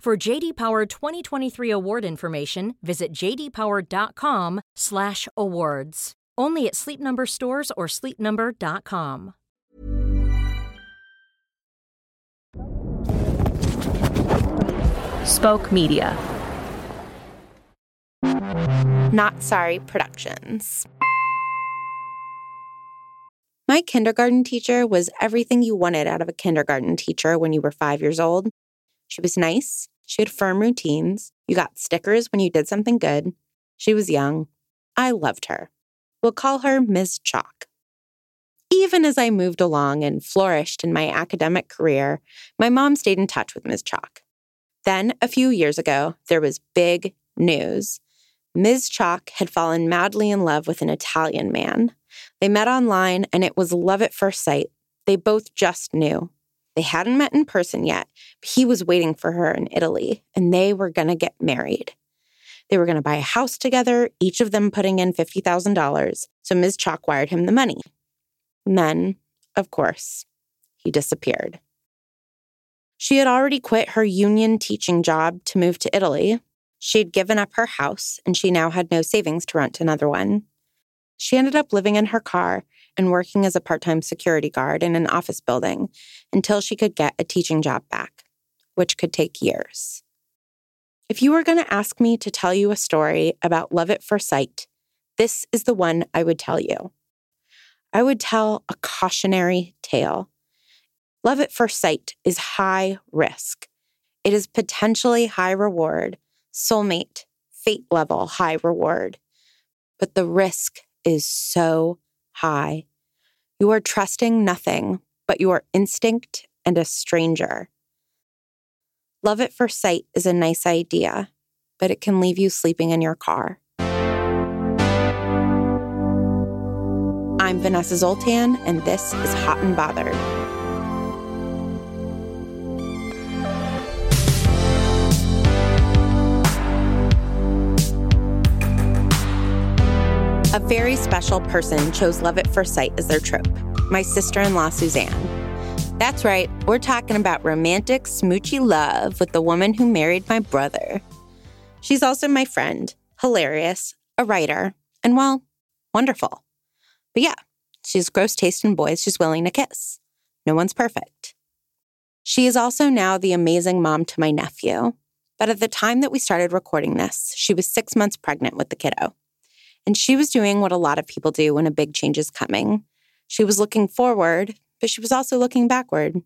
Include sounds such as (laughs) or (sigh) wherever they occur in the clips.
For JD Power 2023 award information, visit jdpower.com/awards. Only at Sleep Number stores or sleepnumber.com. Spoke Media. Not Sorry Productions. My kindergarten teacher was everything you wanted out of a kindergarten teacher when you were five years old. She was nice, she had firm routines, you got stickers when you did something good. She was young. I loved her. We'll call her Ms. Chalk. Even as I moved along and flourished in my academic career, my mom stayed in touch with Ms. Chalk. Then, a few years ago, there was big news. Ms. Chalk had fallen madly in love with an Italian man. They met online and it was love at first sight. They both just knew. They hadn't met in person yet, but he was waiting for her in Italy and they were going to get married. They were going to buy a house together, each of them putting in $50,000. So Ms. Chalk wired him the money. And then, of course, he disappeared. She had already quit her union teaching job to move to Italy. She had given up her house and she now had no savings to rent another one. She ended up living in her car and working as a part time security guard in an office building until she could get a teaching job back, which could take years. If you were going to ask me to tell you a story about love at first sight, this is the one I would tell you. I would tell a cautionary tale. Love at first sight is high risk. It is potentially high reward, soulmate, fate level high reward. But the risk is so high. You are trusting nothing but your instinct and a stranger. Love at first sight is a nice idea, but it can leave you sleeping in your car. I'm Vanessa Zoltan, and this is Hot and Bothered. Very special person chose Love at First Sight as their trope my sister in law, Suzanne. That's right, we're talking about romantic, smoochy love with the woman who married my brother. She's also my friend, hilarious, a writer, and well, wonderful. But yeah, she's gross taste in boys she's willing to kiss. No one's perfect. She is also now the amazing mom to my nephew. But at the time that we started recording this, she was six months pregnant with the kiddo. And she was doing what a lot of people do when a big change is coming. She was looking forward, but she was also looking backward.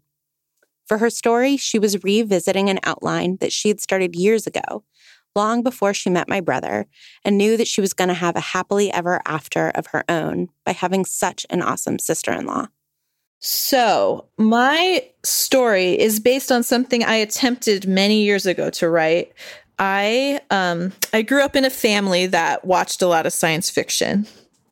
For her story, she was revisiting an outline that she had started years ago, long before she met my brother, and knew that she was going to have a happily ever after of her own by having such an awesome sister in law. So, my story is based on something I attempted many years ago to write. I um I grew up in a family that watched a lot of science fiction.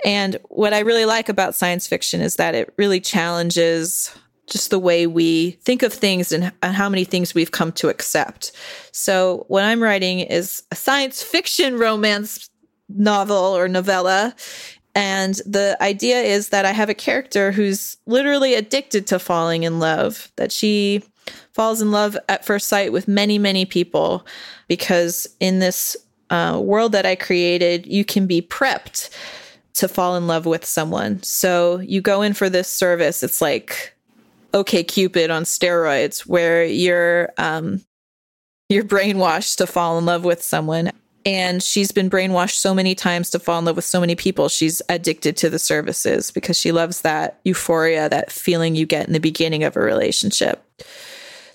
And what I really like about science fiction is that it really challenges just the way we think of things and, and, how many things we've come to accept. So, what I'm writing is a science fiction romance novel or novella. And the idea is that I have a character who's literally addicted to falling in love, that she falls in love at first sight with many, many people because in this uh, world that I created, you can be prepped to fall in love with someone. So you go in for this service. It's like OK Cupid on steroids, where you're um, you're brainwashed to fall in love with someone. And she's been brainwashed so many times to fall in love with so many people. She's addicted to the services because she loves that euphoria, that feeling you get in the beginning of a relationship.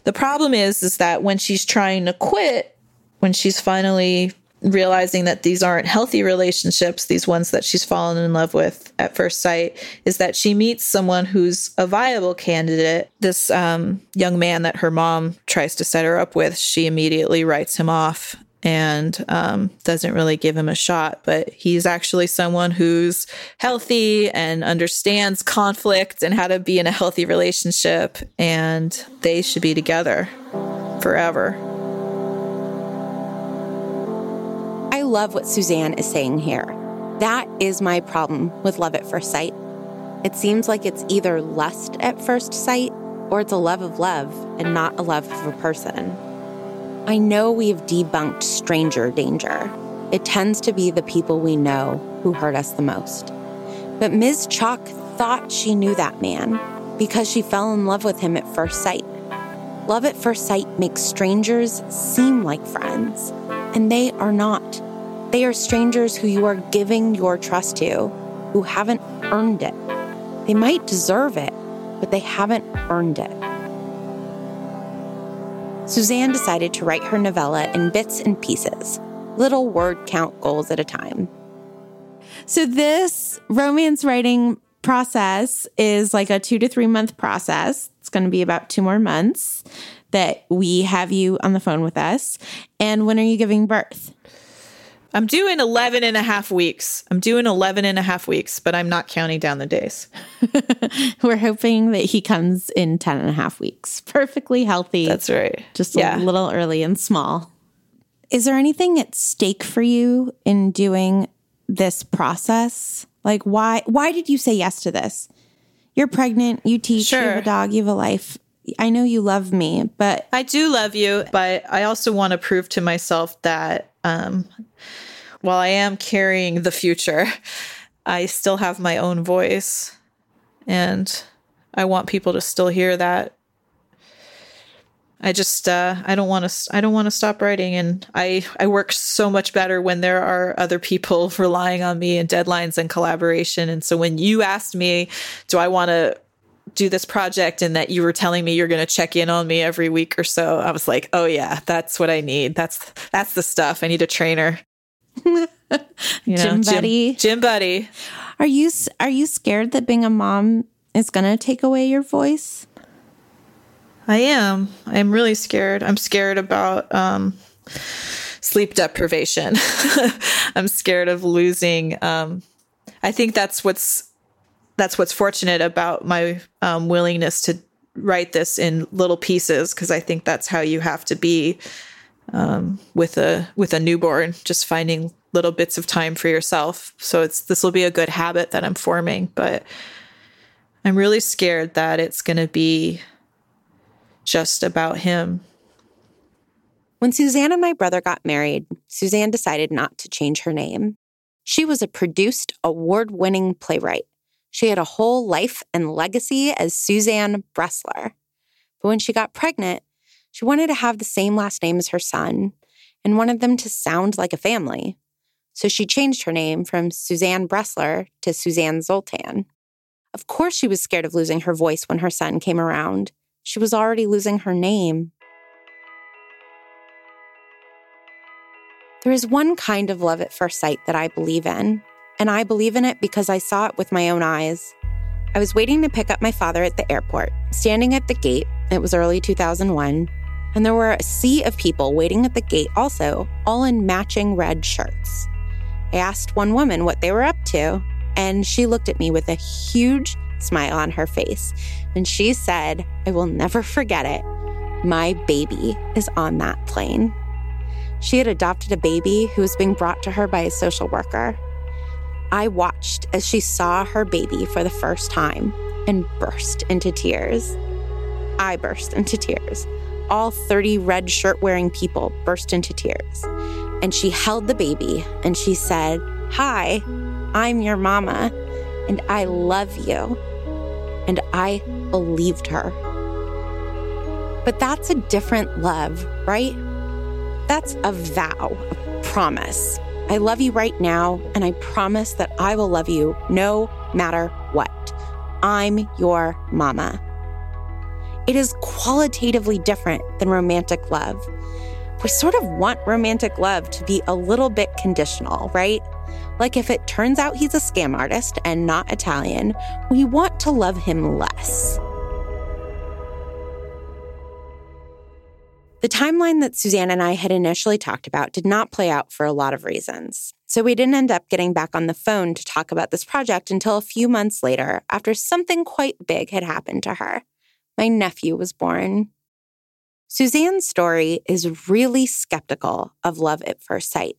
The problem is, is that when she's trying to quit, when she's finally realizing that these aren't healthy relationships, these ones that she's fallen in love with at first sight, is that she meets someone who's a viable candidate. This um, young man that her mom tries to set her up with, she immediately writes him off and um, doesn't really give him a shot. But he's actually someone who's healthy and understands conflict and how to be in a healthy relationship, and they should be together forever. I love what Suzanne is saying here. That is my problem with love at first sight. It seems like it's either lust at first sight or it's a love of love and not a love of a person. I know we've debunked stranger danger. It tends to be the people we know who hurt us the most. But Ms. Chalk thought she knew that man because she fell in love with him at first sight. Love at first sight makes strangers seem like friends, and they are not. They are strangers who you are giving your trust to, who haven't earned it. They might deserve it, but they haven't earned it. Suzanne decided to write her novella in bits and pieces, little word count goals at a time. So, this romance writing process is like a two to three month process. It's going to be about two more months that we have you on the phone with us. And when are you giving birth? I'm doing 11 and a half weeks. I'm doing 11 and a half weeks, but I'm not counting down the days. (laughs) We're hoping that he comes in 10 and a half weeks. Perfectly healthy. That's right. Just yeah. a little early and small. Is there anything at stake for you in doing this process? Like why why did you say yes to this? You're pregnant, you teach, sure. you have a dog, you have a life. I know you love me, but I do love you, but I also want to prove to myself that um, while I am carrying the future, I still have my own voice. And I want people to still hear that. I just uh, I don't want to I don't want to stop writing and I I work so much better when there are other people (laughs) relying on me and deadlines and collaboration and so when you asked me do I want to do this project and that you were telling me you're going to check in on me every week or so I was like oh yeah that's what I need that's that's the stuff I need a trainer (laughs) you know, gym buddy. Gym, gym buddy. Are you are you scared that being a mom is going to take away your voice? I am. I'm really scared. I'm scared about um, sleep deprivation. (laughs) I'm scared of losing. Um, I think that's what's that's what's fortunate about my um, willingness to write this in little pieces because I think that's how you have to be um, with a with a newborn, just finding little bits of time for yourself. So it's this will be a good habit that I'm forming, but I'm really scared that it's going to be just about him. When Suzanne and my brother got married, Suzanne decided not to change her name. She was a produced, award winning playwright. She had a whole life and legacy as Suzanne Bressler. But when she got pregnant, she wanted to have the same last name as her son and wanted them to sound like a family. So she changed her name from Suzanne Bressler to Suzanne Zoltan. Of course, she was scared of losing her voice when her son came around. She was already losing her name. There is one kind of love at first sight that I believe in, and I believe in it because I saw it with my own eyes. I was waiting to pick up my father at the airport, standing at the gate. It was early 2001 and there were a sea of people waiting at the gate also, all in matching red shirts. I asked one woman what they were up to, and she looked at me with a huge smile on her face, and she said, I will never forget it. My baby is on that plane. She had adopted a baby who was being brought to her by a social worker. I watched as she saw her baby for the first time and burst into tears. I burst into tears all 30 red shirt wearing people burst into tears. And she held the baby and she said, Hi, I'm your mama, and I love you. And I believed her. But that's a different love, right? That's a vow, a promise. I love you right now, and I promise that I will love you no matter what. I'm your mama. It is qualitatively different than romantic love. We sort of want romantic love to be a little bit conditional, right? Like if it turns out he's a scam artist and not Italian, we want to love him less. The timeline that Suzanne and I had initially talked about did not play out for a lot of reasons. So we didn't end up getting back on the phone to talk about this project until a few months later after something quite big had happened to her my nephew was born. Suzanne's story is really skeptical of love at first sight.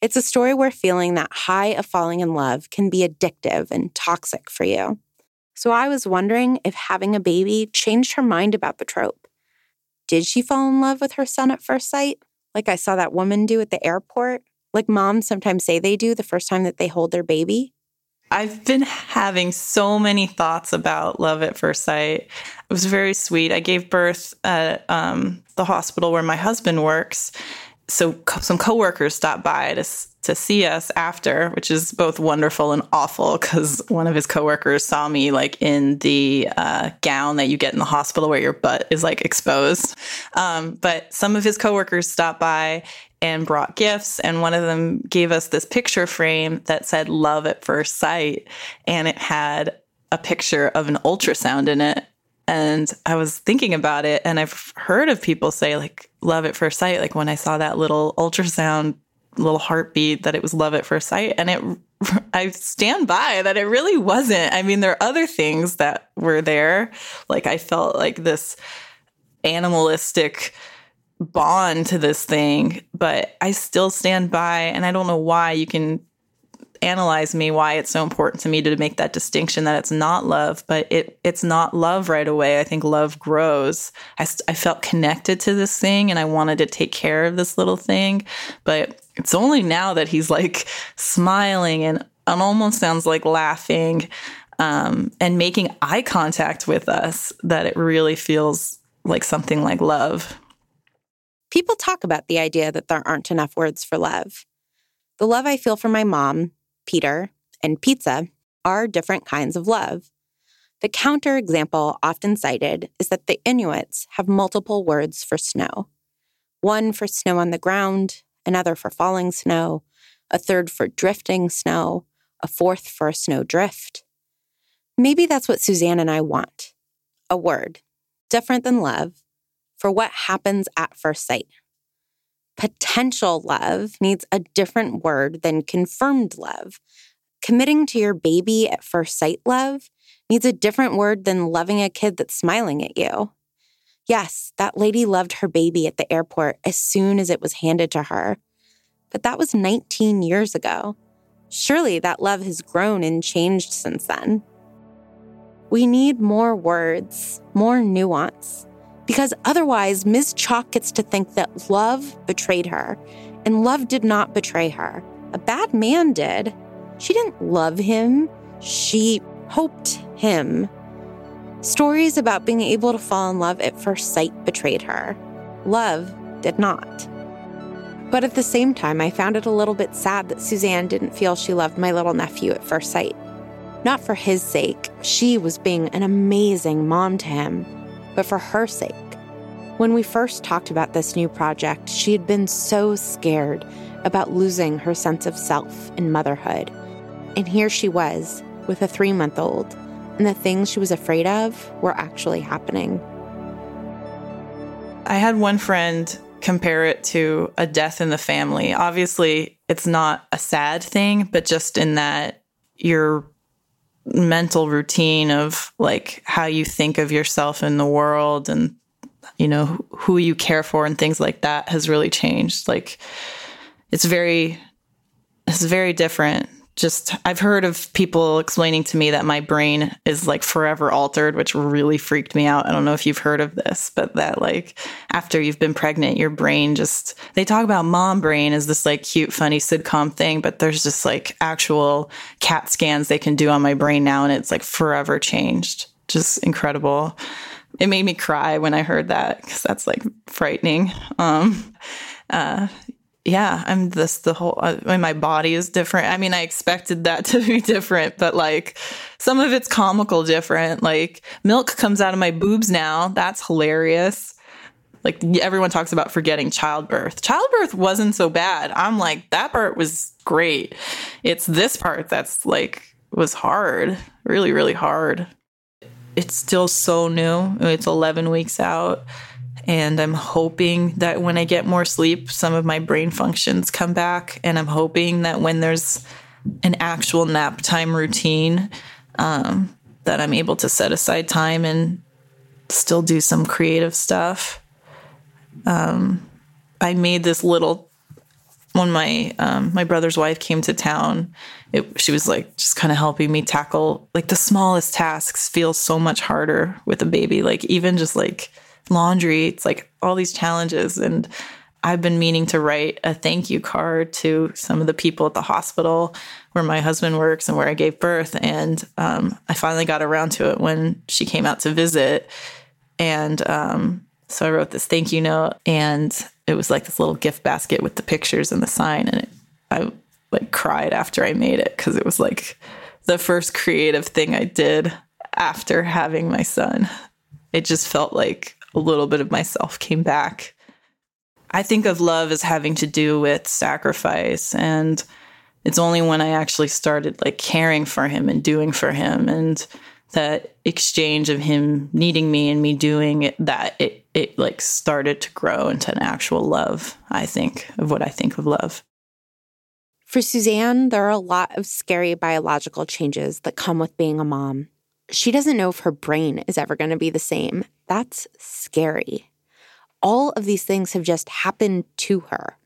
It's a story where feeling that high of falling in love can be addictive and toxic for you. So I was wondering if having a baby changed her mind about the trope. Did she fall in love with her son at first sight, like I saw that woman do at the airport, like moms sometimes say they do the first time that they hold their baby? I've been having so many thoughts about love at first sight. It was very sweet. I gave birth at um, the hospital where my husband works. So co- some coworkers stopped by to to see us after, which is both wonderful and awful because one of his coworkers saw me like in the uh, gown that you get in the hospital where your butt is like exposed. Um, but some of his coworkers stopped by and brought gifts. And one of them gave us this picture frame that said love at first sight. And it had a picture of an ultrasound in it. And I was thinking about it, and I've heard of people say, like, love at first sight. Like when I saw that little ultrasound, little heartbeat, that it was love at first sight. And it, (laughs) I stand by that it really wasn't. I mean, there are other things that were there. Like I felt like this animalistic, bond to this thing, but I still stand by, and I don't know why you can analyze me why it's so important to me to make that distinction that it's not love but it it's not love right away. I think love grows. I, I felt connected to this thing and i wanted to take care of this little thing but it's only now that he's like smiling and, and almost sounds like laughing um, and making eye contact with us that it really feels like something like love People talk about the idea that there aren't enough words for love. The love I feel for my mom, Peter, and pizza are different kinds of love. The counter example often cited is that the Inuits have multiple words for snow one for snow on the ground, another for falling snow, a third for drifting snow, a fourth for a snow drift. Maybe that's what Suzanne and I want a word, different than love, for what happens at first sight. Potential love needs a different word than confirmed love. Committing to your baby at first sight love needs a different word than loving a kid that's smiling at you. Yes, that lady loved her baby at the airport as soon as it was handed to her. But that was 19 years ago. Surely that love has grown and changed since then. We need more words, more nuance because otherwise, Ms. Chalk gets to think that love betrayed her, and love did not betray her. A bad man did. She didn't love him, she hoped him. Stories about being able to fall in love at first sight betrayed her. Love did not. But at the same time, I found it a little bit sad that Suzanne didn't feel she loved my little nephew at first sight. Not for his sake, she was being an amazing mom to him but for her sake. When we first talked about this new project, she had been so scared about losing her sense of self and motherhood. And here she was with a three month old, and the things she was afraid of were actually happening. I had one friend compare it to a death in the family. Obviously, it's not a sad thing, but just in that you're mental routine of like how you think of yourself in the world and you know who you care for and things like that has really changed. Like it's very it's very different just I've heard of people explaining to me that my brain is like forever altered, which really freaked me out. I don't know if you've heard of this, but that like after you've been pregnant, your brain just they talk about mom brain as this like cute, funny sitcom thing, but there's just like actual CAT scans they can do on my brain now, and it's like forever changed. Just incredible. It made me cry when I heard that because that's like frightening. Um, uh, yeah, I'm this the whole. Uh, my body is different. I mean, I expected that (laughs) to be different, but like some of it's comical different. Like milk comes out of my boobs now. That's hilarious. Like everyone talks about forgetting childbirth. Childbirth wasn't so bad. I'm like that part was great. It's this part that's like was hard, really, really hard. It's still so new. It's 11 weeks out and I'm hoping that when I get more sleep, some of my brain functions come back. And I'm hoping that when there's an actual nap time routine, um, that I'm able to set aside time and still do some creative stuff. Um, I made this little when my um, my brother's wife came to town. It, she was like just kind of helping me tackle like the smallest tasks feel so much harder with a baby. Like even just like laundry. It's like all these challenges. And I've been meaning to write a thank you card to some of the people at the hospital where my husband works and where I gave birth. And um, I finally got around to it when she came out to visit. And um, so I wrote this thank you note, and it was like this little gift basket with the pictures and the sign. And it, I like cried after I made it because it was like the first creative thing I did after having my son. It just felt like a little bit of myself came back. I think of love as having to do with sacrifice and it's only when I actually started like caring for him and doing for him and that exchange of him needing me and me doing it that it it like started to grow into an actual love, I think, of what I think of love. For Suzanne, there are a lot of scary biological changes that come with being a mom. She doesn't know if her brain is ever going to be the same. That's scary. All of these things have just happened to her.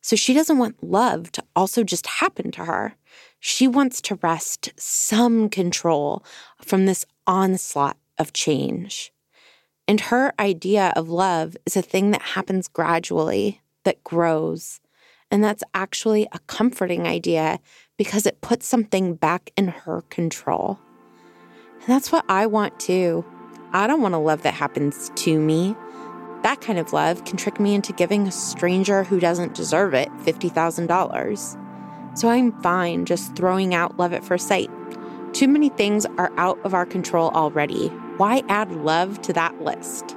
So she doesn't want love to also just happen to her. She wants to wrest some control from this onslaught of change. And her idea of love is a thing that happens gradually, that grows. And that's actually a comforting idea because it puts something back in her control. And that's what I want too. I don't want a love that happens to me. That kind of love can trick me into giving a stranger who doesn't deserve it $50,000. So I'm fine just throwing out love at first sight. Too many things are out of our control already. Why add love to that list?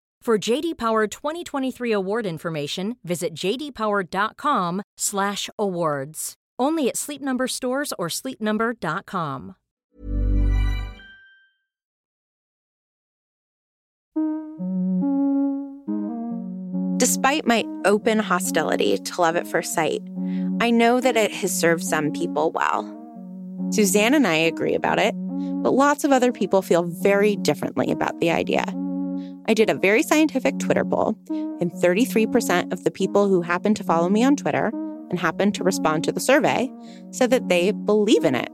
For JD Power 2023 award information, visit jdpower.com/awards. Only at Sleep Number stores or sleepnumber.com. Despite my open hostility to love at first sight, I know that it has served some people well. Suzanne and I agree about it, but lots of other people feel very differently about the idea. I did a very scientific Twitter poll, and 33% of the people who happened to follow me on Twitter and happened to respond to the survey said that they believe in it.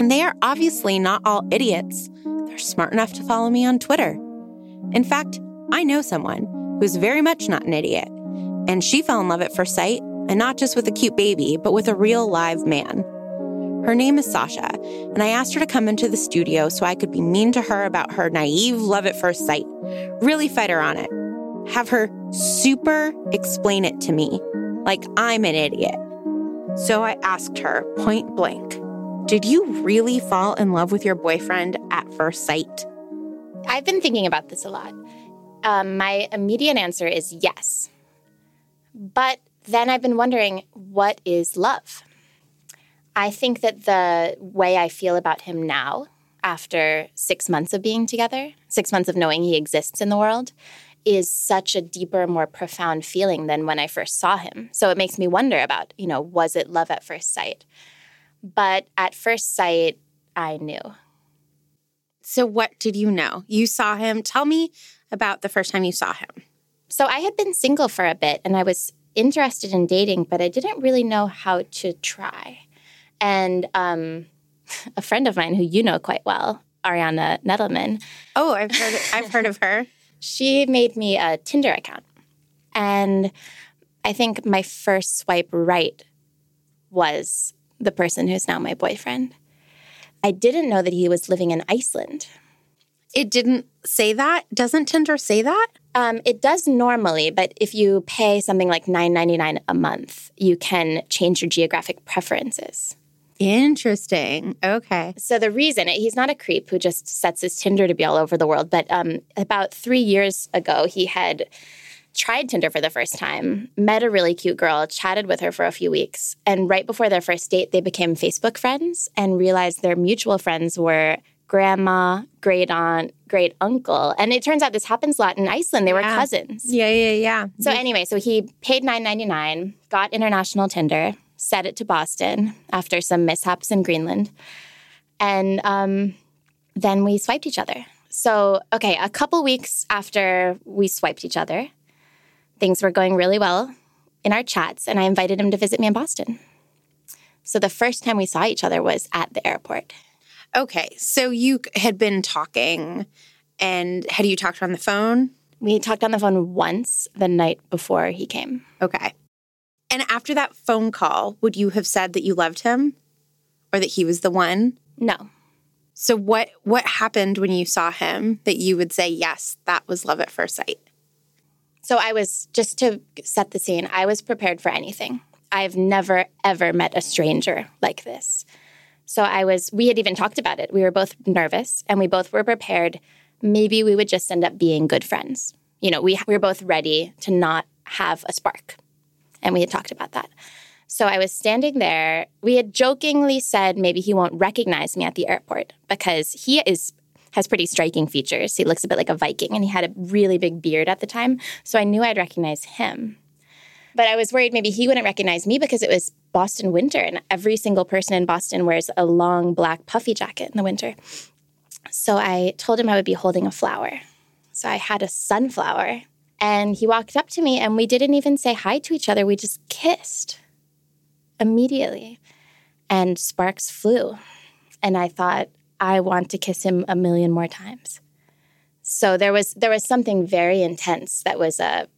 And they are obviously not all idiots. They're smart enough to follow me on Twitter. In fact, I know someone who's very much not an idiot, and she fell in love at first sight, and not just with a cute baby, but with a real live man. Her name is Sasha, and I asked her to come into the studio so I could be mean to her about her naive love at first sight. Really fight her on it. Have her super explain it to me like I'm an idiot. So I asked her point blank Did you really fall in love with your boyfriend at first sight? I've been thinking about this a lot. Um, my immediate answer is yes. But then I've been wondering what is love? I think that the way I feel about him now, after six months of being together, six months of knowing he exists in the world, is such a deeper, more profound feeling than when I first saw him. So it makes me wonder about, you know, was it love at first sight? But at first sight, I knew. So, what did you know? You saw him. Tell me about the first time you saw him. So, I had been single for a bit and I was interested in dating, but I didn't really know how to try. And um, a friend of mine who you know quite well, Ariana Nedelman. Oh, I've heard. I've heard of her. (laughs) She made me a Tinder account, and I think my first swipe right was the person who's now my boyfriend. I didn't know that he was living in Iceland. It didn't say that. Doesn't Tinder say that? Um, it does normally, but if you pay something like nine ninety nine a month, you can change your geographic preferences. Interesting. Okay. So the reason he's not a creep who just sets his Tinder to be all over the world, but um, about three years ago, he had tried Tinder for the first time, met a really cute girl, chatted with her for a few weeks, and right before their first date, they became Facebook friends and realized their mutual friends were grandma, great aunt, great uncle. And it turns out this happens a lot in Iceland. They were Yeah. cousins. Yeah, yeah, yeah. So anyway, so he paid nine ninety nine, got international Tinder, set it to Boston after some mishaps in Greenland, and um, then we swiped each other. So okay, a couple weeks after we swiped each other, things were going really well in our chats, and I invited him to visit me in Boston. So the first time we saw each other was at the airport. Okay. So you had been talking, and had you talked on the phone? We talked on the phone once the night before he came. Okay. And after that phone call, would you have said that you loved him, or that he was the one? No, So what what happened when you saw him that you would say yes, that was love at first sight? So I was just to set the scene, I was prepared for anything. I've never ever met a stranger like this. So I was we had even talked about it. We were both nervous and we both were prepared maybe we would just end up being good friends. You know, we we were both ready to not have a spark. And we had talked about that. So I was standing there. We had jokingly said maybe he won't recognize me at the airport because he is has pretty striking features. He looks a bit like a Viking and he had a really big beard at the time. So I knew I'd recognize him. But I was worried maybe he wouldn't recognize me because it was Boston winter and every single person in Boston wears a long black puffy jacket in the winter. So I told him I would be holding a flower. So I had a sunflower and he walked up to me and we didn't even say hi to each other. We just kissed immediately and sparks flew. And I thought, I want to kiss him a million more times. So there was there was something very intense that was a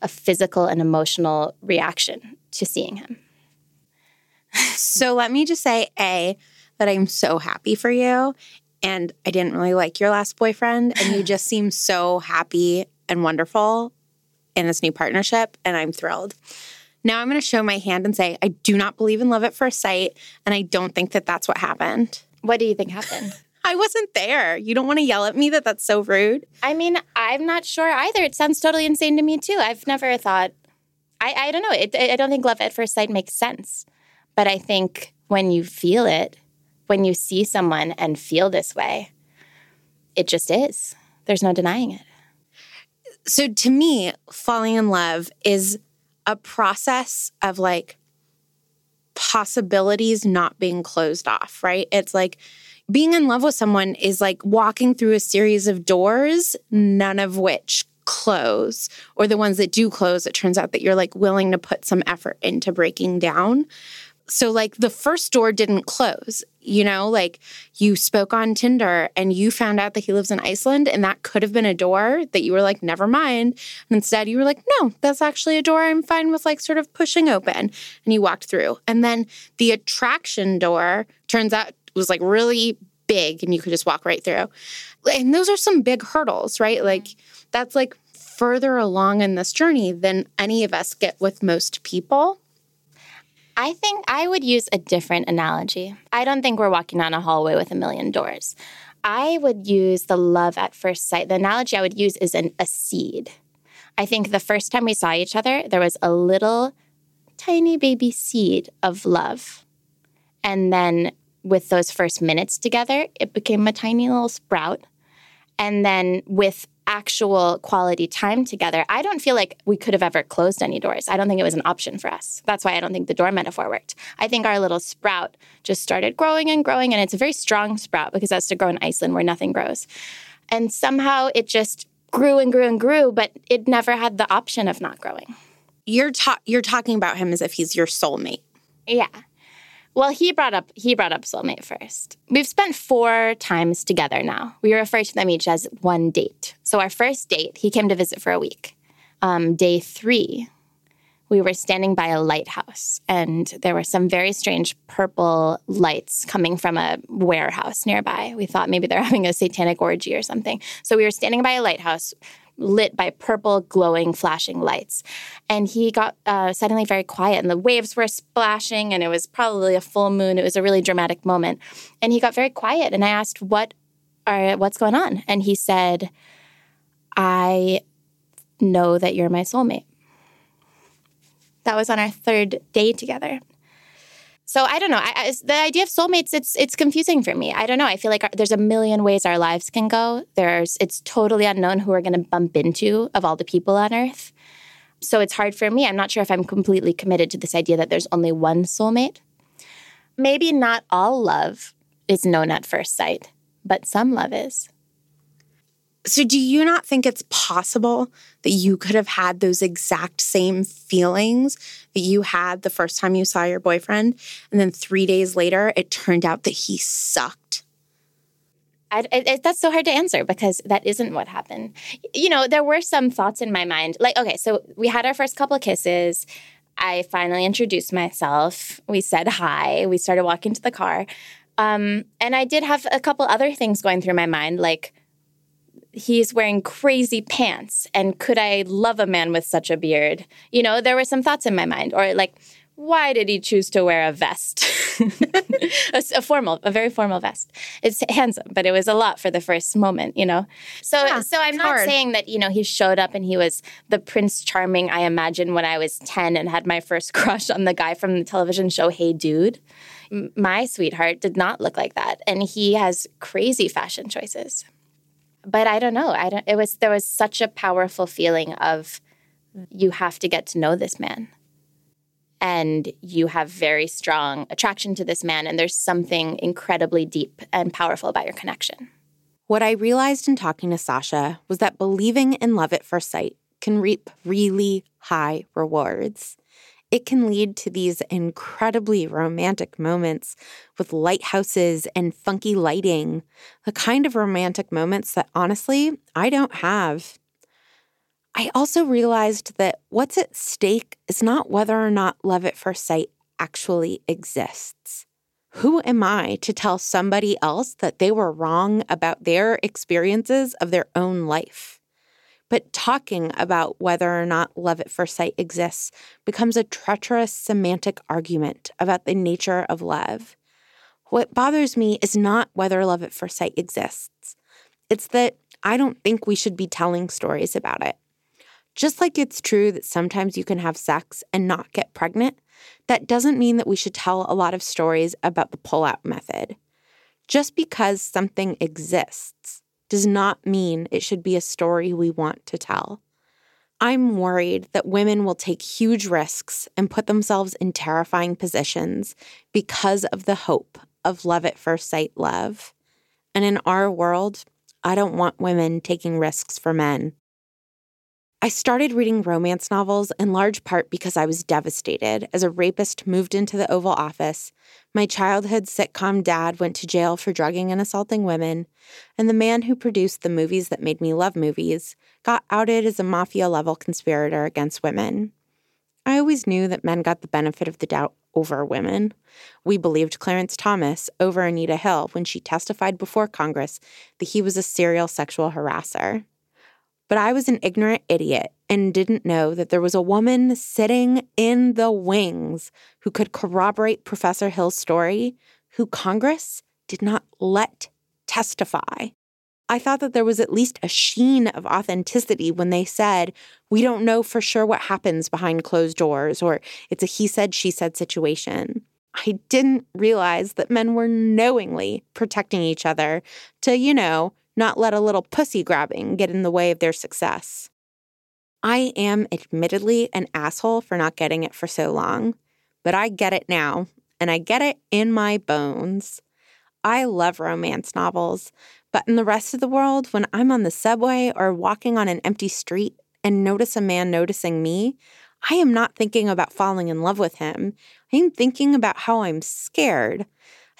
a physical and emotional reaction to seeing him. So let me just say A, that I'm so happy for you. And I didn't really like your last boyfriend. And you just seem so happy and wonderful in this new partnership. And I'm thrilled. Now I'm going to show my hand and say, I do not believe in love at first sight. And I don't think that that's what happened. What do you think happened? (laughs) I wasn't there. You don't want to yell at me that that's so rude. I mean, I'm not sure either. It sounds totally insane to me too. I've never thought. I, I don't know. It, I don't think love at first sight makes sense, but I think when you feel it, when you see someone and feel this way, it just is. There's no denying it. So to me, falling in love is a process of like possibilities not being closed off, right? It's like being in love with someone is like walking through a series of doors, none of which close, or the ones that do close, it turns out that you're like willing to put some effort into breaking down. So, like, the first door didn't close, you know, like you spoke on Tinder and you found out that he lives in Iceland, and that could have been a door that you were like, never mind. And instead, you were like, no, that's actually a door I'm fine with, like, sort of pushing open. And you walked through. And then the attraction door turns out was like really big and you could just walk right through. And those are some big hurdles, right? Mm-hmm. Like, that's like further along in this journey than any of us get with most people. I think I would use a different analogy. I don't think we're walking down a hallway with a million doors. I would use the love at first sight. The analogy I would use is an, a seed. I think the first time we saw each other, there was a little tiny baby seed of love. And then with those first minutes together, it became a tiny little sprout. And then with actual quality time together, I don't feel like we could have ever closed any doors. I don't think it was an option for us. That's why I don't think the door metaphor worked. I think our little sprout just started growing and growing, and it's a very strong sprout because that's to grow in Iceland where nothing grows. And somehow it just grew and grew and grew, but it never had the option of not growing. You're ta- you're talking about him as if he's your soulmate. Yeah. Well, he brought up he brought up soulmate first. We've spent four times together now. We refer to them each as one date. So our first date, he came to visit for a week. Um, day three, we were standing by a lighthouse, and there were some very strange purple lights coming from a warehouse nearby. We thought maybe they're (laughs) having a satanic orgy or something. So we were standing by a lighthouse lit by purple, glowing, flashing lights. And he got uh, suddenly very quiet, and the waves were splashing, and it was probably a full moon. It was a really dramatic moment. And he got very quiet, and I asked, "What are what's going on?" And he said, "I know that you're my soulmate." That was on our third day together. So I don't know. I, I, the idea of soulmates, it's it's confusing for me. I don't know. I feel like our, there's a million ways our lives can go. There's it's totally unknown who we're going to bump into of all the people on Earth. So it's hard for me. I'm not sure if I'm completely committed to this idea that there's only one soulmate. Maybe not all love is known at first sight, but some love is. So, do you not think it's possible that you could have had those exact same feelings that you had the first time you saw your boyfriend? And then three days later, it turned out that he sucked? I, it, that's so hard to answer because that isn't what happened. You know, there were some thoughts in my mind. Like, okay, so we had our first couple of kisses. I finally introduced myself. We said hi. We started walking to the car. Um, and I did have a couple other things going through my mind, like, he's wearing crazy pants and could I love a man with such a beard? You know, there were some thoughts in my mind or like why did he choose to wear a vest? (laughs) a, a, formal, a very formal vest. It's handsome, but it was a lot for the first moment, you know. So, yeah, so I'm not hard. saying that you know he showed up and he was the Prince Charming I imagined when I was ten and had my first (laughs) crush on the guy from the television show Hey Dude. My sweetheart did not look like that, and he has crazy fashion choices but I don't know. I don't. It was there was such a powerful feeling of you have to get to know this man, and you have very strong attraction to this man, and there's something incredibly deep and powerful about your connection. What I realized in talking to Sasha was that believing in love at first sight can reap really high rewards it can lead to these incredibly romantic moments with lighthouses and funky lighting, the kind of romantic moments that honestly I don't have. I also realized that what's at stake is not whether or not love at first sight actually exists. Who am I to tell somebody else that they were wrong about their experiences of their own life? But talking about whether or not love at first sight exists becomes a treacherous semantic argument about the nature of love. What bothers me is not whether love at first sight exists, it's that I don't think we should be telling stories about it. Just like it's true that sometimes you can have sex and not get pregnant, that doesn't mean that we should tell a lot of stories about the pullout method. Just because something exists does not mean it should be a story we want to tell. I'm worried that women will take huge risks and put themselves in terrifying positions because of the hope of love at first sight love. And in our world, I don't want women taking risks for men. I started reading romance novels in large part because I was devastated as a rapist moved into the Oval Office, my childhood sitcom dad went to jail for drugging and assaulting women, and the man who produced the movies that made me love movies got outed as a mafia level conspirator against women. I always knew that men got the benefit of the doubt over women. We believed Clarence Thomas over Anita Hill when she testified before Congress that he was a serial sexual harasser. But I was an ignorant idiot and didn't know that there was a woman sitting in the wings who could corroborate Professor Hill's story, who Congress did not let testify. I thought that there was at least a sheen of authenticity when they said, We don't know for sure what happens behind closed doors, or it's a he said, she said situation. I didn't realize that men were knowingly protecting each other to, you know, not let a little pussy grabbing get in the way of their success. I am admittedly an asshole for not getting it for so long, but I get it now, and I get it in my bones. I love romance novels, but in the rest of the world, when I'm on the subway or walking on an empty street and notice a man noticing me, I am not thinking about falling in love with him. I am thinking about how I'm scared.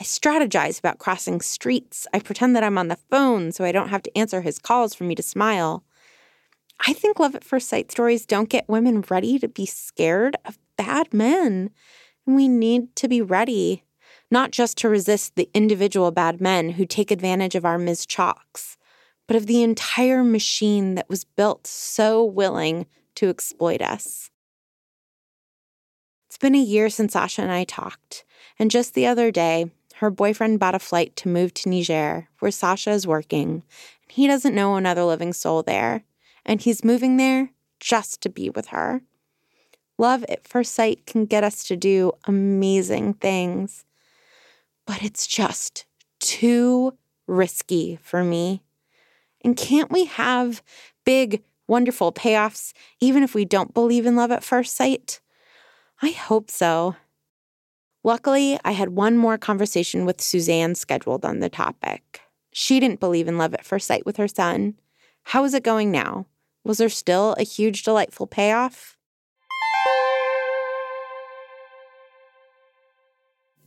I strategize about crossing streets. I pretend that I'm on the phone so I don't have to answer his calls for me to smile. I think love at first sight stories don't get women ready to be scared of bad men. And we need to be ready, not just to resist the individual bad men who take advantage of our Ms. Chalks, but of the entire machine that was built so willing to exploit us. It's been a year since Sasha and I talked, and just the other day, her boyfriend bought a flight to move to Niger, where Sasha is working, and he doesn't know another living soul there, and he's moving there just to be with her. Love at first sight can get us to do amazing things, but it's just too risky for me. And can't we have big, wonderful payoffs even if we don't believe in love at first sight? I hope so. Luckily, I had one more conversation with Suzanne scheduled on the topic. She didn't believe in love at first sight with her son. How is it going now? Was there still a huge, delightful payoff?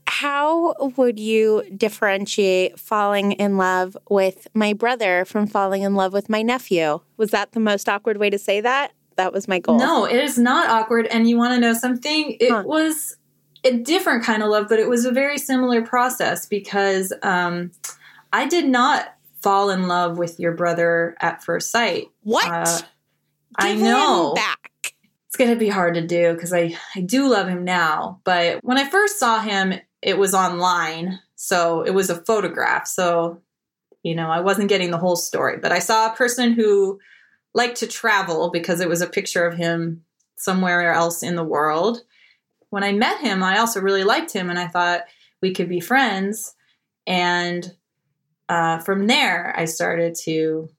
How would you differentiate falling in love with my brother from falling in love with my nephew? Was that the most awkward way to say that? That was my goal. No, it is not awkward. And you want to know something? It huh. was a different kind of love, but it was a very similar process because um, I did not fall in love with your brother at first sight. What? Uh, I know. back. It's going to be hard to do because I, I do love him now. But when I first saw him, it was online. So it was a photograph. So, you know, I wasn't getting the whole story. But I saw a person who liked to travel because it was a picture of him somewhere else in the world. When I met him, I also really liked him and I thought we could be friends. And uh, from there, I started to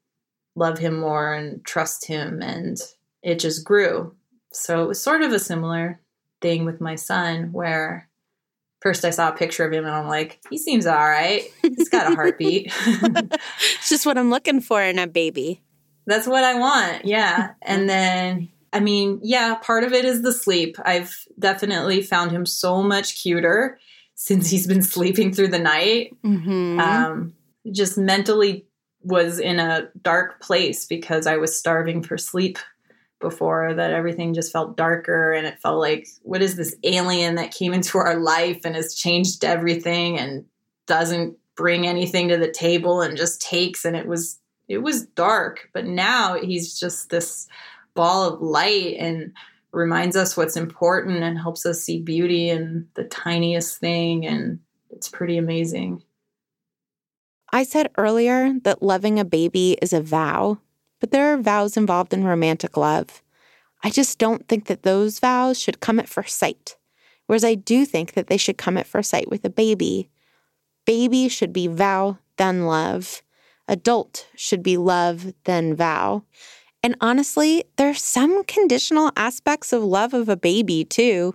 love him more and trust him, and it just grew. So it was sort of a similar thing with my son where first I saw a picture of him and I'm like, he seems all right. He's got a heartbeat. (laughs) (laughs) it's just what I'm looking for in a baby. That's what I want. Yeah. And then, I mean, yeah, part of it is the sleep. I've definitely found him so much cuter since he's been (laughs) sleeping through the night. Mm-hmm. Um, just mentally was in a dark place because I was starving for sleep before that everything just felt darker and it felt like what is this alien that came into our life and has changed everything and doesn't bring anything to the table and just takes and it was it was dark but now he's just this ball of light and reminds us what's important and helps us see beauty in the tiniest thing and it's pretty amazing I said earlier that loving a baby is a vow, but there are vows involved in romantic love. I just don't think that those vows should come at first sight, whereas I do think that they should come at first sight with a baby. Baby should be vow, then love. Adult should be love, then vow. And honestly, there's some conditional aspects of love of a baby, too.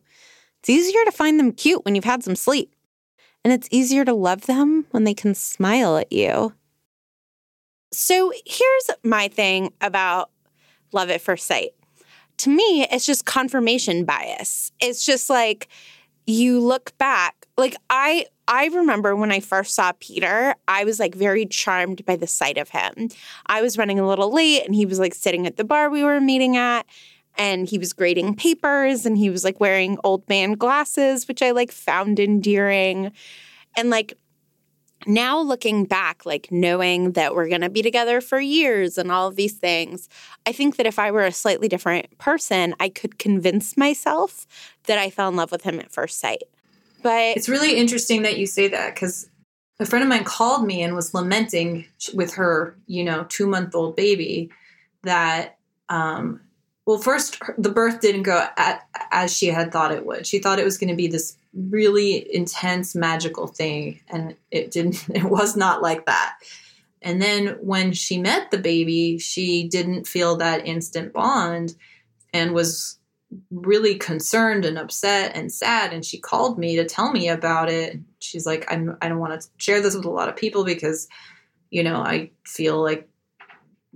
It's easier to find them cute when you've had some sleep and it's easier to love them when they can smile at you. So here's my thing about love at first sight. To me, it's just confirmation bias. It's just like you look back, like I I remember when I first saw Peter, I was like very charmed by the sight of him. I was running a little late and he was like sitting at the bar we were meeting at and he was grading papers and he was like wearing old man glasses, which I like found endearing. And like now looking back, like knowing that we're going to be together for years and all of these things, I think that if I were a slightly different person, I could convince myself that I fell in love with him at first sight. But it's really interesting that you say that because a friend of mine called me and was lamenting with her, you know, two month old baby that, um, well, first, the birth didn't go at, as she had thought it would. She thought it was going to be this really intense, magical thing, and it didn't. (laughs) It was not like that. And then when she met the baby, she didn't feel that instant bond, and was really concerned and upset and sad and she called me to tell me about it. She's like I'm, i don't want to share this with a lot of people because you know i feel like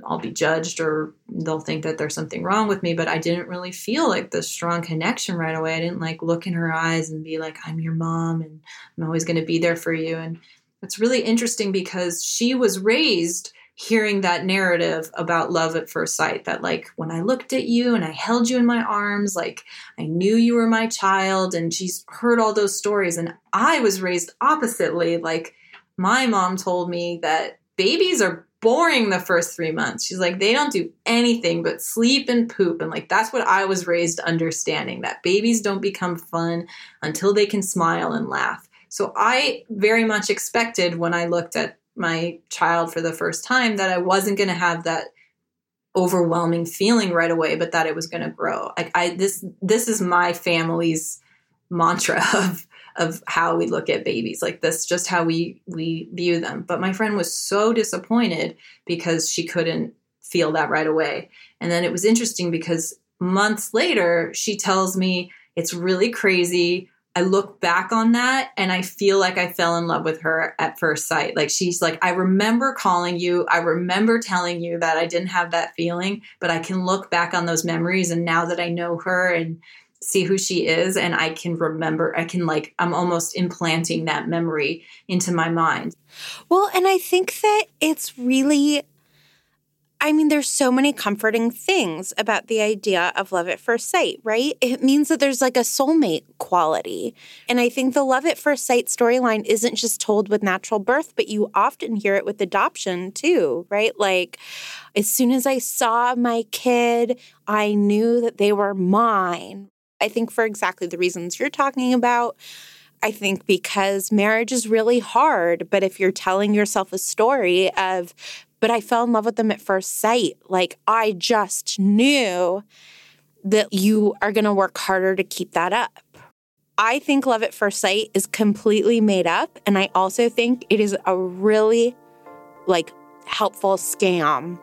i'll be judged or they'll think that there's something wrong with me but i didn't really feel like the strong connection right away. I didn't like look in her eyes and be like i'm your mom and i'm always going to be there for you and it's really interesting because she was raised hearing that narrative about love at first sight that like when i looked at you and i held you in my arms like i knew you were my child and she's heard all those stories and i was raised oppositely like my mom told me that babies are boring the first three months. She's like they don't do anything but sleep and poop and like that's what i was raised understanding that babies don't become fun until they can smile and laugh. So i very much expected when i looked at my child for the first time that I wasn't going to have that overwhelming feeling right away but that it was going to grow. Like i this this is my family's mantra (laughs) of of how we look at babies. Like this just how we we view them. But my friend was so disappointed because she couldn't feel that right away. And then it was interesting because months later she tells me it's really crazy I look back on that and I feel like I fell in love with her at first sight. Like she's like, I remember calling you. I remember telling you that I didn't have that feeling, but I can look back on those memories. And now that I know her and see who she is, and I can remember, I can like, I'm almost implanting that memory into my mind. Well, and I think that it's really I mean, there's so many comforting things about the idea of love at first sight, right? It means that there's like a soulmate quality. And I think the love at first sight storyline isn't just told with natural birth, but you often hear it with adoption too, right? Like, as soon as I saw my kid, I knew that they were mine. I think for exactly the reasons you're talking about. I think because marriage is really hard, but if you're telling yourself a story of but I fell in love with them at first sight. Like I just knew that you are going to work harder to keep that up. I think love at first sight is completely made up. And I also think it is a really like helpful scam.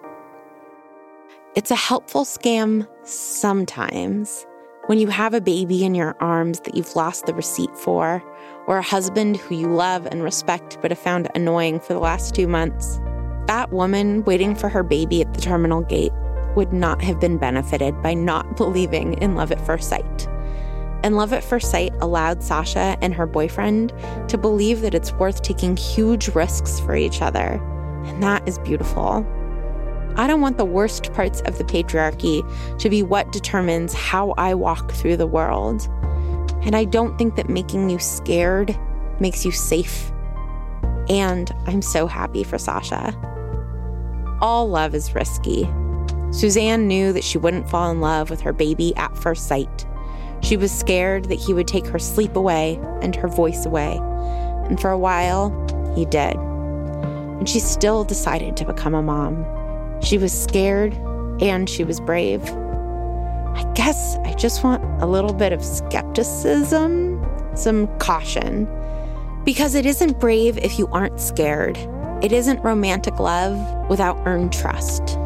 It's a helpful scam sometimes when you have a baby in your arms that you've lost the receipt for, or a husband who you love and respect but have found annoying for the last two months. That woman waiting for her baby at the terminal gate would not have been benefited by not (laughs) believing in love at first sight. And love at first sight allowed Sasha and her boyfriend to believe that it's worth taking huge risks for each other. And that is beautiful. I don't want the worst parts of the patriarchy to be what determines how I walk through the world. And I don't think that making you scared makes you safe. And I'm so happy for Sasha all love is risky. Suzanne knew that she wouldn't fall in love with her baby at first sight. She was scared that he would take her sleep away and her voice away. And for a while, he did. And she still decided to become a mom. She was scared and she was brave. I guess I just want a little bit of skepticism, some caution. Because it isn't brave if you aren't scared. It isn't romantic love without earned trust.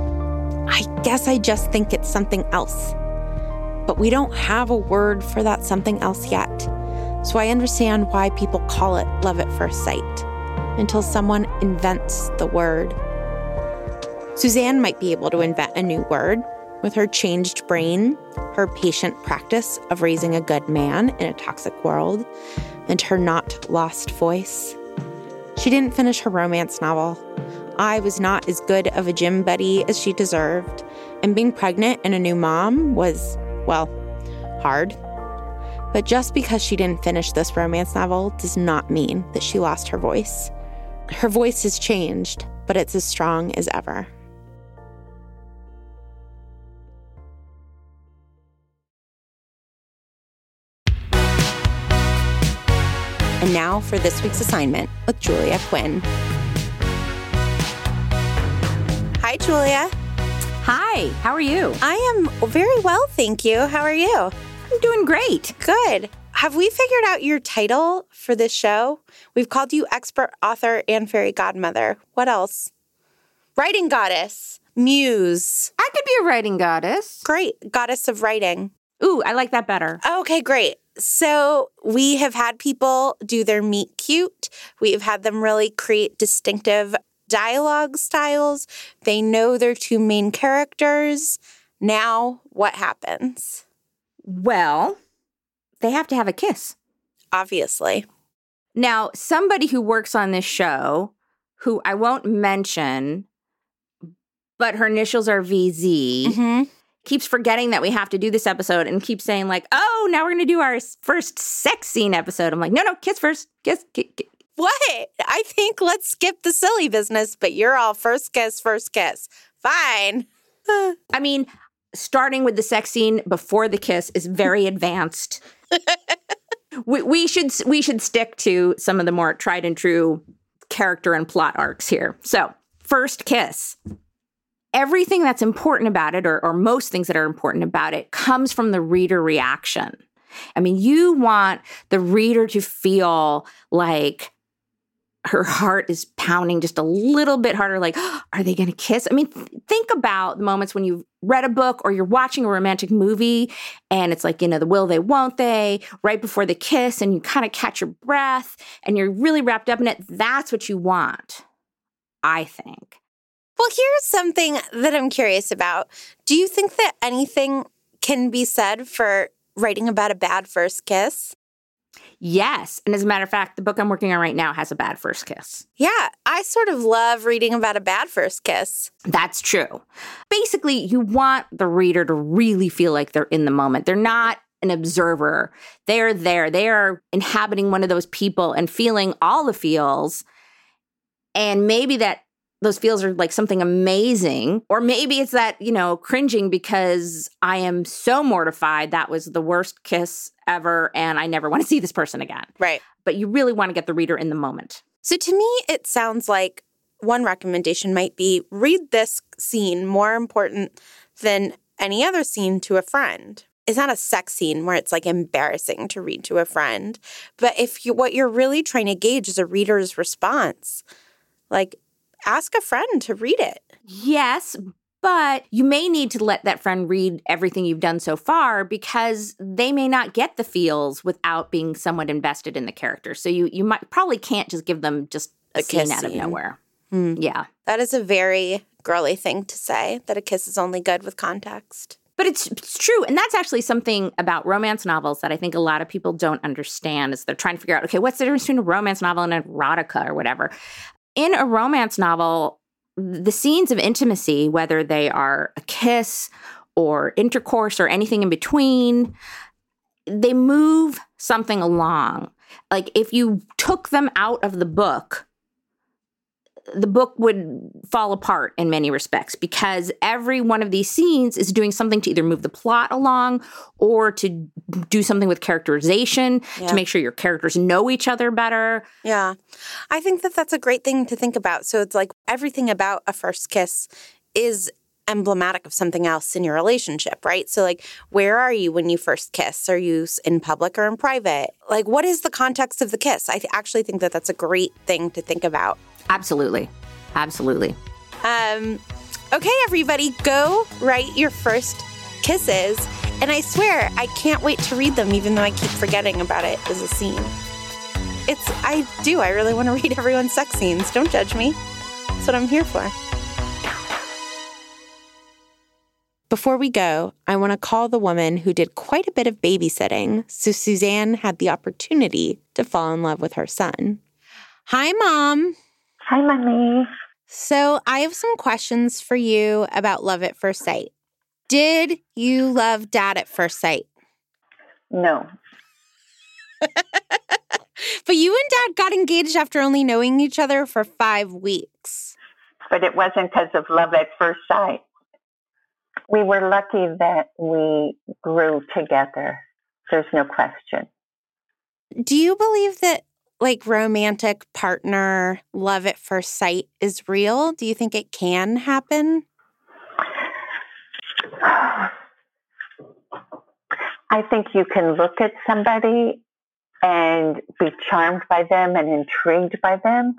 I guess I just think it's something else. But we don't have a word for that something else yet. So I understand why people call it love at first sight until someone invents the word. Suzanne might be able to invent a new word with her changed brain, her patient practice of raising a good man in a toxic world, and her not lost voice. She didn't finish her romance novel. I was not as good of a gym buddy as she deserved, and being pregnant and a new mom was, well, hard. But just because she didn't finish this romance novel does not mean that she lost her voice. Her voice has changed, but it's as strong as ever. And now for this week's assignment with Julia Quinn. Hi, Julia. Hi, how are you? I am very well, thank you. How are you? I'm doing great. Good. Have we figured out your title for this show? We've called you expert author and fairy godmother. What else? Writing goddess, muse. I could be a writing goddess. Great. Goddess of writing. Ooh, I like that better. Okay, great. So we have had people do their meet cute. We have had them really create distinctive dialogue styles. They know their two main characters. Now, what happens? Well, they have to have a kiss. Obviously. Now, somebody who works on this show, who I won't mention, but her initials are VZ, Mm-hmm. Keeps forgetting that we have to do this episode and keeps saying, like, oh, now we're going to do our first sex scene episode. I'm like, no, no, kiss first. Kiss. ki- ki- What? I think let's skip the silly business, but you're all first kiss, first kiss. Fine. I mean, starting with the sex scene before the kiss is very (laughs) advanced. (laughs) we, we should we should stick to some of the more tried and true character and plot arcs here. So, first kiss. Everything that's important about it, or, or most things that are important about it, comes from the reader reaction. I mean, you want the reader to feel like her heart is pounding just a little bit harder like (gasps) are they going to kiss? I mean th- think about the moments when you've read a book or you're watching a romantic movie and it's like you know the will they won't they right before the kiss and you kind of catch your breath and you're really wrapped up in it. That's what you want i think Well, here's something that I'm curious about. Do you think that anything can be said for writing about a bad first kiss? yes and as a matter of fact the book i'm working on right now has a bad first kiss Yeah, I sort of love reading about a bad first kiss. That's true. Basically, you want the reader to really feel like they're in the moment. They're not an observer. They're there. They are inhabiting one of those people and feeling all the feels. And maybe that those feels are like something amazing. Or maybe it's that, you know, cringing because I am so mortified. That was the worst kiss ever. And I never want to see this person again. Right. But you really want to get the reader in the moment. So to me, it sounds like one recommendation might be read this scene more important than any other scene to a friend. It's not a sex scene where it's like embarrassing to read to a friend, but if you what you're really trying to gauge is a reader's response, like ask a friend to read it. Yes, but you may need to let that friend read everything you've done so far because they may not get the feels without being somewhat invested in the character. So you you might probably can't just give them just a, A scene kiss out of nowhere. Hmm. Yeah. That is a very girly thing to say that a kiss is only good with context. But it's, it's true. And that's actually something about romance novels that I think a lot of people don't understand is they're trying to figure out, okay, what's the difference between a romance novel and an erotica or whatever. In a romance novel, the scenes of intimacy, whether they are a kiss or intercourse or anything in between, they move something along. Like if you took them out of the book, the book would fall apart in many respects because every one of these scenes is doing something to either move the plot along or to do something with characterization Yeah. to make sure your characters know each other better. Yeah. I think that that's a great thing to think about. So it's like everything about a first kiss is emblematic of something else in your relationship, right? So, like, where are you when you first kiss? Are you in public or in private? Like, what is the context of the kiss? I th- actually think that that's a great thing to think about. Absolutely. Absolutely. Um, okay, everybody, go write your first kisses. And I swear, I can't wait to read them, even though I keep forgetting about it as a scene. It's, I do, I really want to (laughs) read everyone's sex scenes. Don't judge me. That's what I'm here for. Before we go, I want to call the woman who did quite a bit of babysitting so Suzanne had the opportunity to fall in love with her son. Hi, Mom. Hi, Mommy. So, I have some questions for you about love at first sight. Did you love dad at first sight? No. (laughs) but you and dad got engaged after only knowing each other for five weeks. But it wasn't because of love at first sight. We were lucky that we grew together. There's no question. Do you believe that like romantic partner love at first sight is real? Do you think it can happen? I think you can look at somebody and be charmed by them and intrigued by them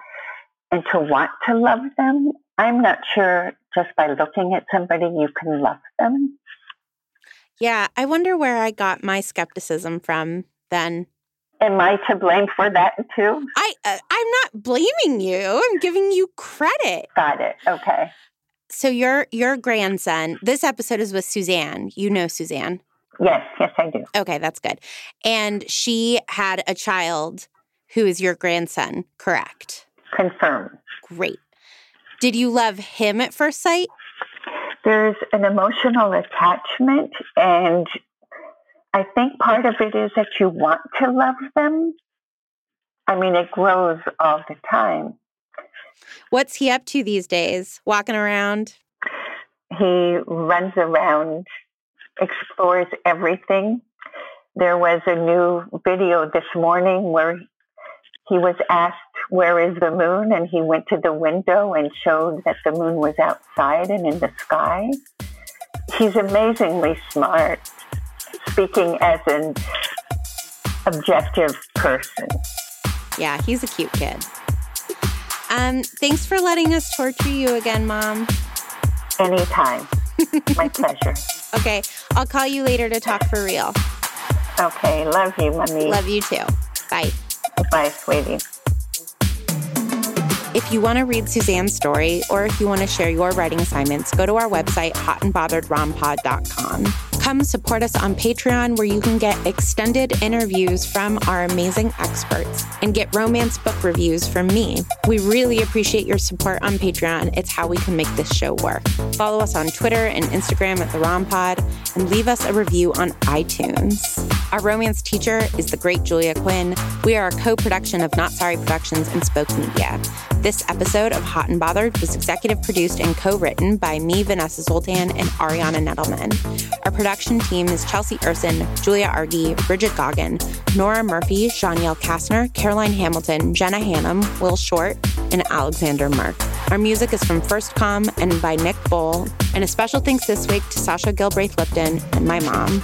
and to want to love them. I'm not sure just by looking at somebody you can love them. Yeah, I wonder where I got my skepticism from then. Am I to blame for that too? I uh, I'm not blaming you. I'm giving you credit. Got it. Okay. So your your grandson, this episode is with Suzanne. You know Suzanne. Yes, yes I do. Okay, that's good. And she had a child who is your grandson, correct? Confirmed. Great. Did you love him at first sight? There's an emotional attachment and I think part of it is that you want to love them. I mean, it grows all the time. What's he up to these days? Walking around? He runs around, explores everything. There was a new video this morning where he was asked, Where is the moon? And he went to the window and showed that the moon was outside and in the sky. He's amazingly smart speaking as an objective person. Yeah, he's a cute kid. Um, thanks for letting us torture you again, Mom. Anytime. (laughs) My pleasure. Okay, I'll call you later to talk for real. Okay, love you, mommy. Love you too. Bye. Bye, sweetie. If you want to read Suzanne's story or if you want to share your writing assignments, go to our website, hotandbotheredrompod.com. Come support us on Patreon, where you can get extended interviews from our amazing experts and get romance book reviews from me. We really appreciate your support on Patreon. It's how we can make this show work. Follow us on Twitter and Instagram at The Rompod and leave us a review on iTunes. Our romance teacher is the great Julia Quinn. We are a co production of Not Sorry Productions and Spoke Media. This episode of Hot and Bothered was executive produced and co written by me, Vanessa Zoltan, and Ariana Nedelman. Our production team is Chelsea Urson, Julia Argy, Bridget Goggin, Nora Murphy, Janielle Kastner, Caroline Hamilton, Jenna Hannum, Will Short, and Alexander Merck. Our music is from First Com and by Nick Bowl. And a special thanks this week to Sasha Gilbraith Lipton and my mom.